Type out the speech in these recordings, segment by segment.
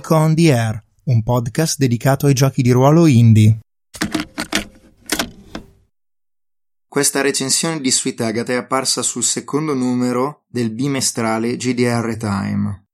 Nico on the Air, un podcast dedicato ai giochi di ruolo indie. Questa recensione di Sweet Agatha è apparsa sul secondo numero del bimestrale GDR Time.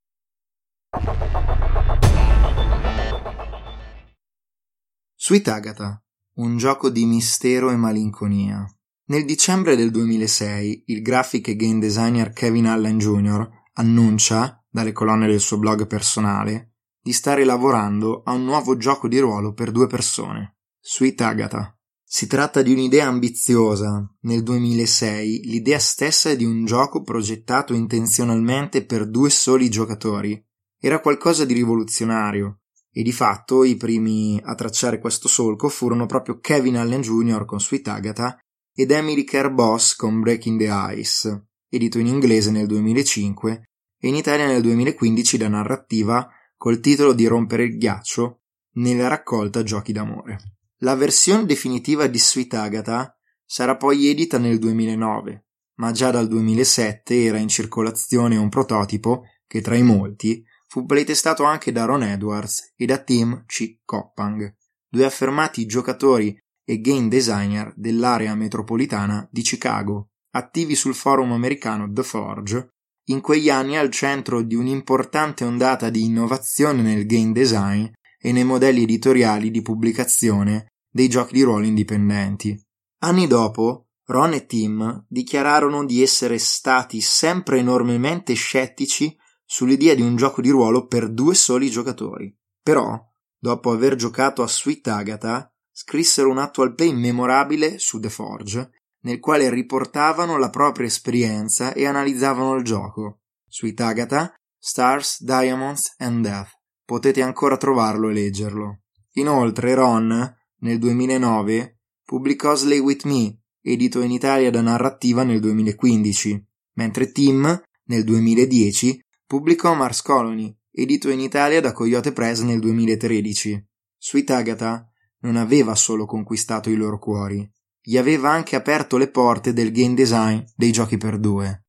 Sweet Agatha, un gioco di mistero e malinconia. Nel dicembre del 2006 il graphic e game designer Kevin Allen Jr. annuncia, dalle colonne del suo blog personale, di stare lavorando a un nuovo gioco di ruolo per due persone, Sweet Agatha. Si tratta di un'idea ambiziosa. Nel 2006 l'idea stessa di un gioco progettato intenzionalmente per due soli giocatori. Era qualcosa di rivoluzionario e di fatto i primi a tracciare questo solco furono proprio Kevin Allen Jr. con Sweet Agatha ed Emily Kerr Boss con Breaking the Ice, edito in inglese nel 2005 e in Italia nel 2015 da narrativa col titolo di Rompere il ghiaccio nella raccolta Giochi d'amore. La versione definitiva di Sweet Agatha sarà poi edita nel 2009, ma già dal 2007 era in circolazione un prototipo che tra i molti fu playtestato anche da Ron Edwards e da Tim C. Coppang, due affermati giocatori e game designer dell'area metropolitana di Chicago, attivi sul forum americano The Forge in quegli anni al centro di un'importante ondata di innovazione nel game design e nei modelli editoriali di pubblicazione dei giochi di ruolo indipendenti. Anni dopo, Ron e Tim dichiararono di essere stati sempre enormemente scettici sull'idea di un gioco di ruolo per due soli giocatori. Però, dopo aver giocato a Sweet Agatha, scrissero un actual play memorabile su The Forge nel quale riportavano la propria esperienza e analizzavano il gioco. Sweet Agatha, Stars, Diamonds and Death. Potete ancora trovarlo e leggerlo. Inoltre Ron, nel 2009, pubblicò Slay With Me, edito in Italia da Narrativa nel 2015, mentre Tim, nel 2010, pubblicò Mars Colony, edito in Italia da Coyote Press nel 2013. Sweet Agatha non aveva solo conquistato i loro cuori, gli aveva anche aperto le porte del game design dei giochi per due.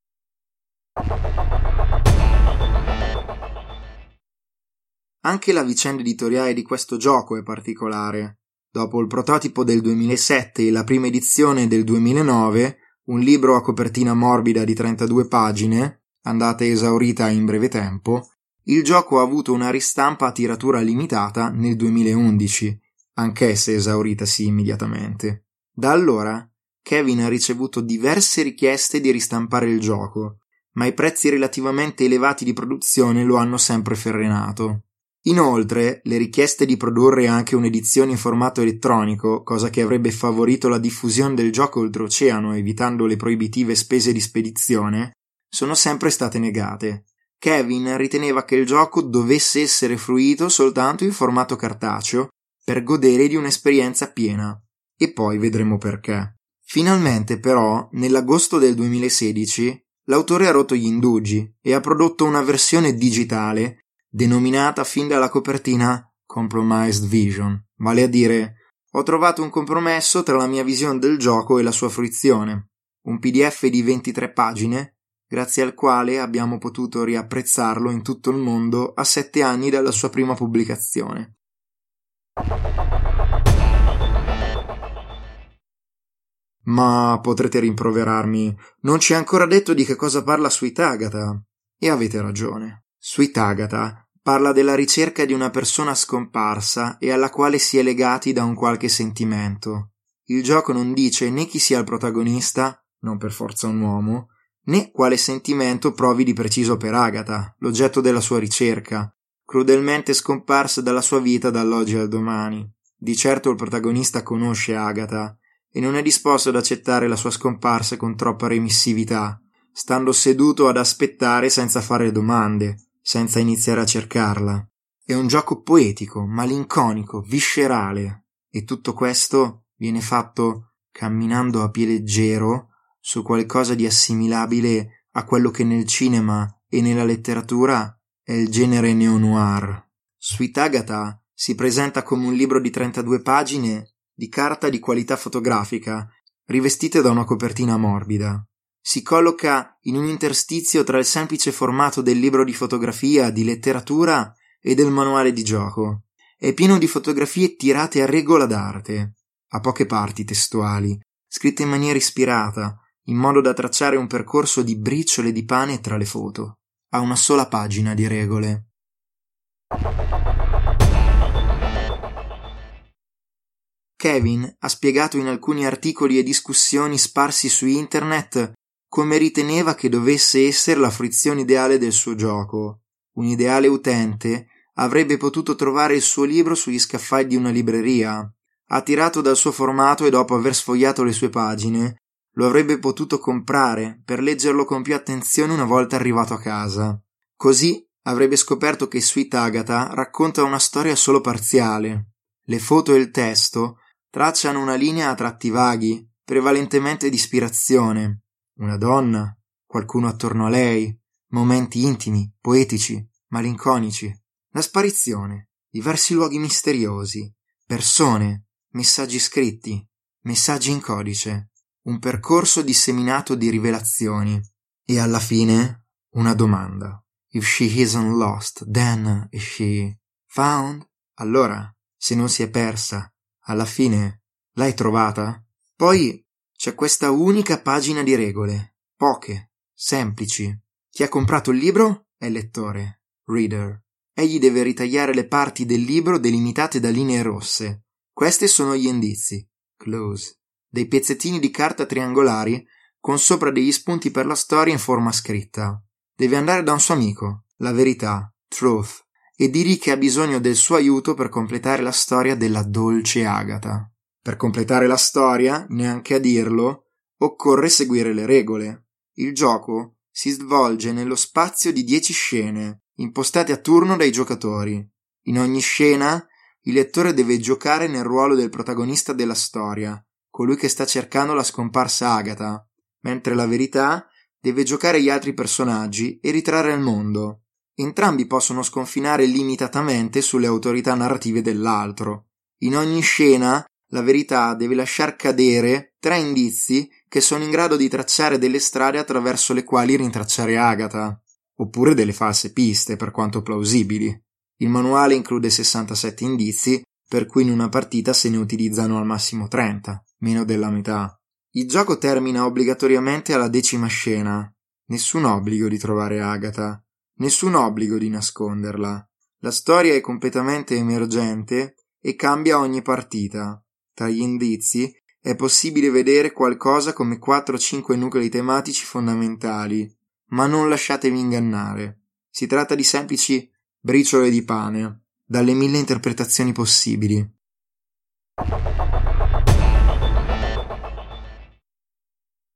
Anche la vicenda editoriale di questo gioco è particolare. Dopo il prototipo del 2007 e la prima edizione del 2009, un libro a copertina morbida di 32 pagine, andata esaurita in breve tempo, il gioco ha avuto una ristampa a tiratura limitata nel 2011, anch'essa esauritasi immediatamente. Da allora Kevin ha ricevuto diverse richieste di ristampare il gioco, ma i prezzi relativamente elevati di produzione lo hanno sempre frenato. Inoltre, le richieste di produrre anche un'edizione in formato elettronico, cosa che avrebbe favorito la diffusione del gioco oltreoceano evitando le proibitive spese di spedizione, sono sempre state negate. Kevin riteneva che il gioco dovesse essere fruito soltanto in formato cartaceo per godere di un'esperienza piena e poi vedremo perché. Finalmente, però, nell'agosto del 2016, l'autore ha rotto gli indugi e ha prodotto una versione digitale denominata fin dalla copertina Compromised Vision, vale a dire ho trovato un compromesso tra la mia visione del gioco e la sua fruizione, un PDF di 23 pagine, grazie al quale abbiamo potuto riapprezzarlo in tutto il mondo a sette anni dalla sua prima pubblicazione. Ma potrete rimproverarmi, non ci è ancora detto di che cosa parla Sweet Agatha. E avete ragione. Sweet Agatha parla della ricerca di una persona scomparsa e alla quale si è legati da un qualche sentimento. Il gioco non dice né chi sia il protagonista, non per forza un uomo, né quale sentimento provi di preciso per Agatha, l'oggetto della sua ricerca, crudelmente scomparsa dalla sua vita dall'oggi al domani. Di certo il protagonista conosce Agatha e non è disposto ad accettare la sua scomparsa con troppa remissività, stando seduto ad aspettare senza fare domande, senza iniziare a cercarla. È un gioco poetico, malinconico, viscerale, e tutto questo viene fatto camminando a piede leggero su qualcosa di assimilabile a quello che nel cinema e nella letteratura è il genere neo-noir. Sweet Agatha si presenta come un libro di 32 pagine di carta di qualità fotografica, rivestite da una copertina morbida. Si colloca in un interstizio tra il semplice formato del libro di fotografia, di letteratura e del manuale di gioco. È pieno di fotografie tirate a regola d'arte, a poche parti testuali, scritte in maniera ispirata, in modo da tracciare un percorso di briciole di pane tra le foto. Ha una sola pagina di regole. Kevin ha spiegato in alcuni articoli e discussioni sparsi su internet come riteneva che dovesse essere la fruizione ideale del suo gioco. Un ideale utente avrebbe potuto trovare il suo libro sugli scaffali di una libreria. Attirato dal suo formato e dopo aver sfogliato le sue pagine, lo avrebbe potuto comprare per leggerlo con più attenzione una volta arrivato a casa. Così avrebbe scoperto che Sweet Agatha racconta una storia solo parziale. Le foto e il testo tracciano una linea a tratti vaghi, prevalentemente di ispirazione. Una donna, qualcuno attorno a lei, momenti intimi, poetici, malinconici. La sparizione, diversi luoghi misteriosi, persone, messaggi scritti, messaggi in codice, un percorso disseminato di rivelazioni e alla fine una domanda. If she isn't lost, then is she found? Allora, se non si è persa, alla fine l'hai trovata? Poi c'è questa unica pagina di regole, poche, semplici. Chi ha comprato il libro è lettore, reader. Egli deve ritagliare le parti del libro delimitate da linee rosse. Questi sono gli indizi, close dei pezzettini di carta triangolari con sopra degli spunti per la storia in forma scritta. Deve andare da un suo amico, la verità, Truth, e dirgli che ha bisogno del suo aiuto per completare la storia della dolce Agata. Per completare la storia, neanche a dirlo, occorre seguire le regole. Il gioco si svolge nello spazio di dieci scene, impostate a turno dai giocatori. In ogni scena, il lettore deve giocare nel ruolo del protagonista della storia, colui che sta cercando la scomparsa Agatha, mentre la verità deve giocare gli altri personaggi e ritrarre il mondo. Entrambi possono sconfinare limitatamente sulle autorità narrative dell'altro. In ogni scena la verità deve lasciar cadere tre indizi che sono in grado di tracciare delle strade attraverso le quali rintracciare Agatha, oppure delle false piste, per quanto plausibili. Il manuale include 67 indizi, per cui in una partita se ne utilizzano al massimo 30 meno della metà. Il gioco termina obbligatoriamente alla decima scena. Nessun obbligo di trovare Agatha, nessun obbligo di nasconderla. La storia è completamente emergente e cambia ogni partita. Tra gli indizi è possibile vedere qualcosa come 4-5 nuclei tematici fondamentali, ma non lasciatevi ingannare. Si tratta di semplici briciole di pane, dalle mille interpretazioni possibili.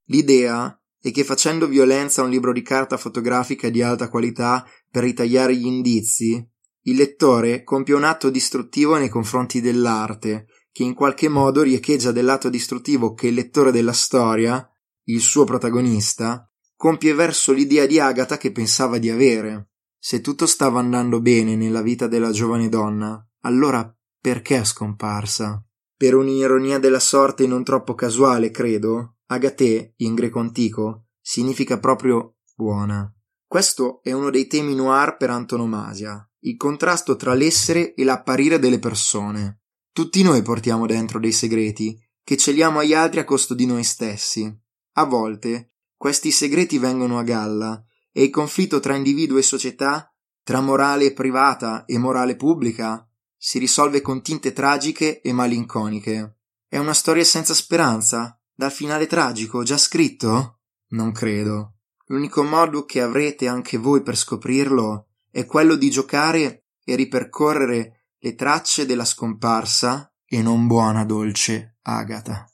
L'idea è che facendo violenza a un libro di carta fotografica di alta qualità per ritagliare gli indizi, il lettore compie un atto distruttivo nei confronti dell'arte, che in qualche modo riecheggia dell'atto distruttivo che il lettore della storia, il suo protagonista, compie verso l'idea di Agatha che pensava di avere. Se tutto stava andando bene nella vita della giovane donna, allora perché è scomparsa? Per un'ironia della sorte non troppo casuale, credo, Agathe, in greco antico, significa proprio buona. Questo è uno dei temi noir per antonomasia, il contrasto tra l'essere e l'apparire delle persone. Tutti noi portiamo dentro dei segreti che celiamo agli altri a costo di noi stessi. A volte questi segreti vengono a galla e il conflitto tra individuo e società, tra morale privata e morale pubblica, si risolve con tinte tragiche e malinconiche. È una storia senza speranza, dal finale tragico già scritto? Non credo. L'unico modo che avrete anche voi per scoprirlo è quello di giocare e ripercorrere le tracce della scomparsa e non buona dolce Agata.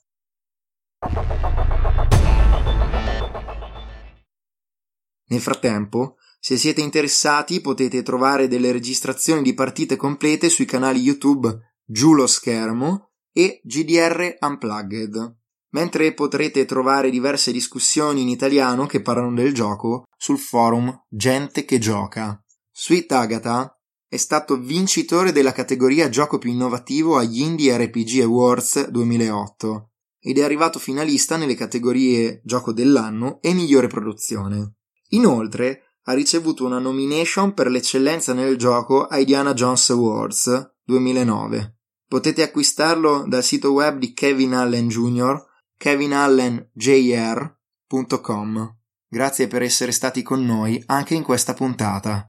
Nel frattempo, se siete interessati potete trovare delle registrazioni di partite complete sui canali YouTube Giù lo schermo e GDR Unplugged mentre potrete trovare diverse discussioni in italiano che parlano del gioco sul forum Gente che gioca. Sweet Agatha è stato vincitore della categoria gioco più innovativo agli Indie RPG Awards 2008 ed è arrivato finalista nelle categorie gioco dell'anno e migliore produzione. Inoltre ha ricevuto una nomination per l'eccellenza nel gioco ai Diana Jones Awards 2009. Potete acquistarlo dal sito web di Kevin Allen Jr. kevinallenjr.com. Grazie per essere stati con noi anche in questa puntata.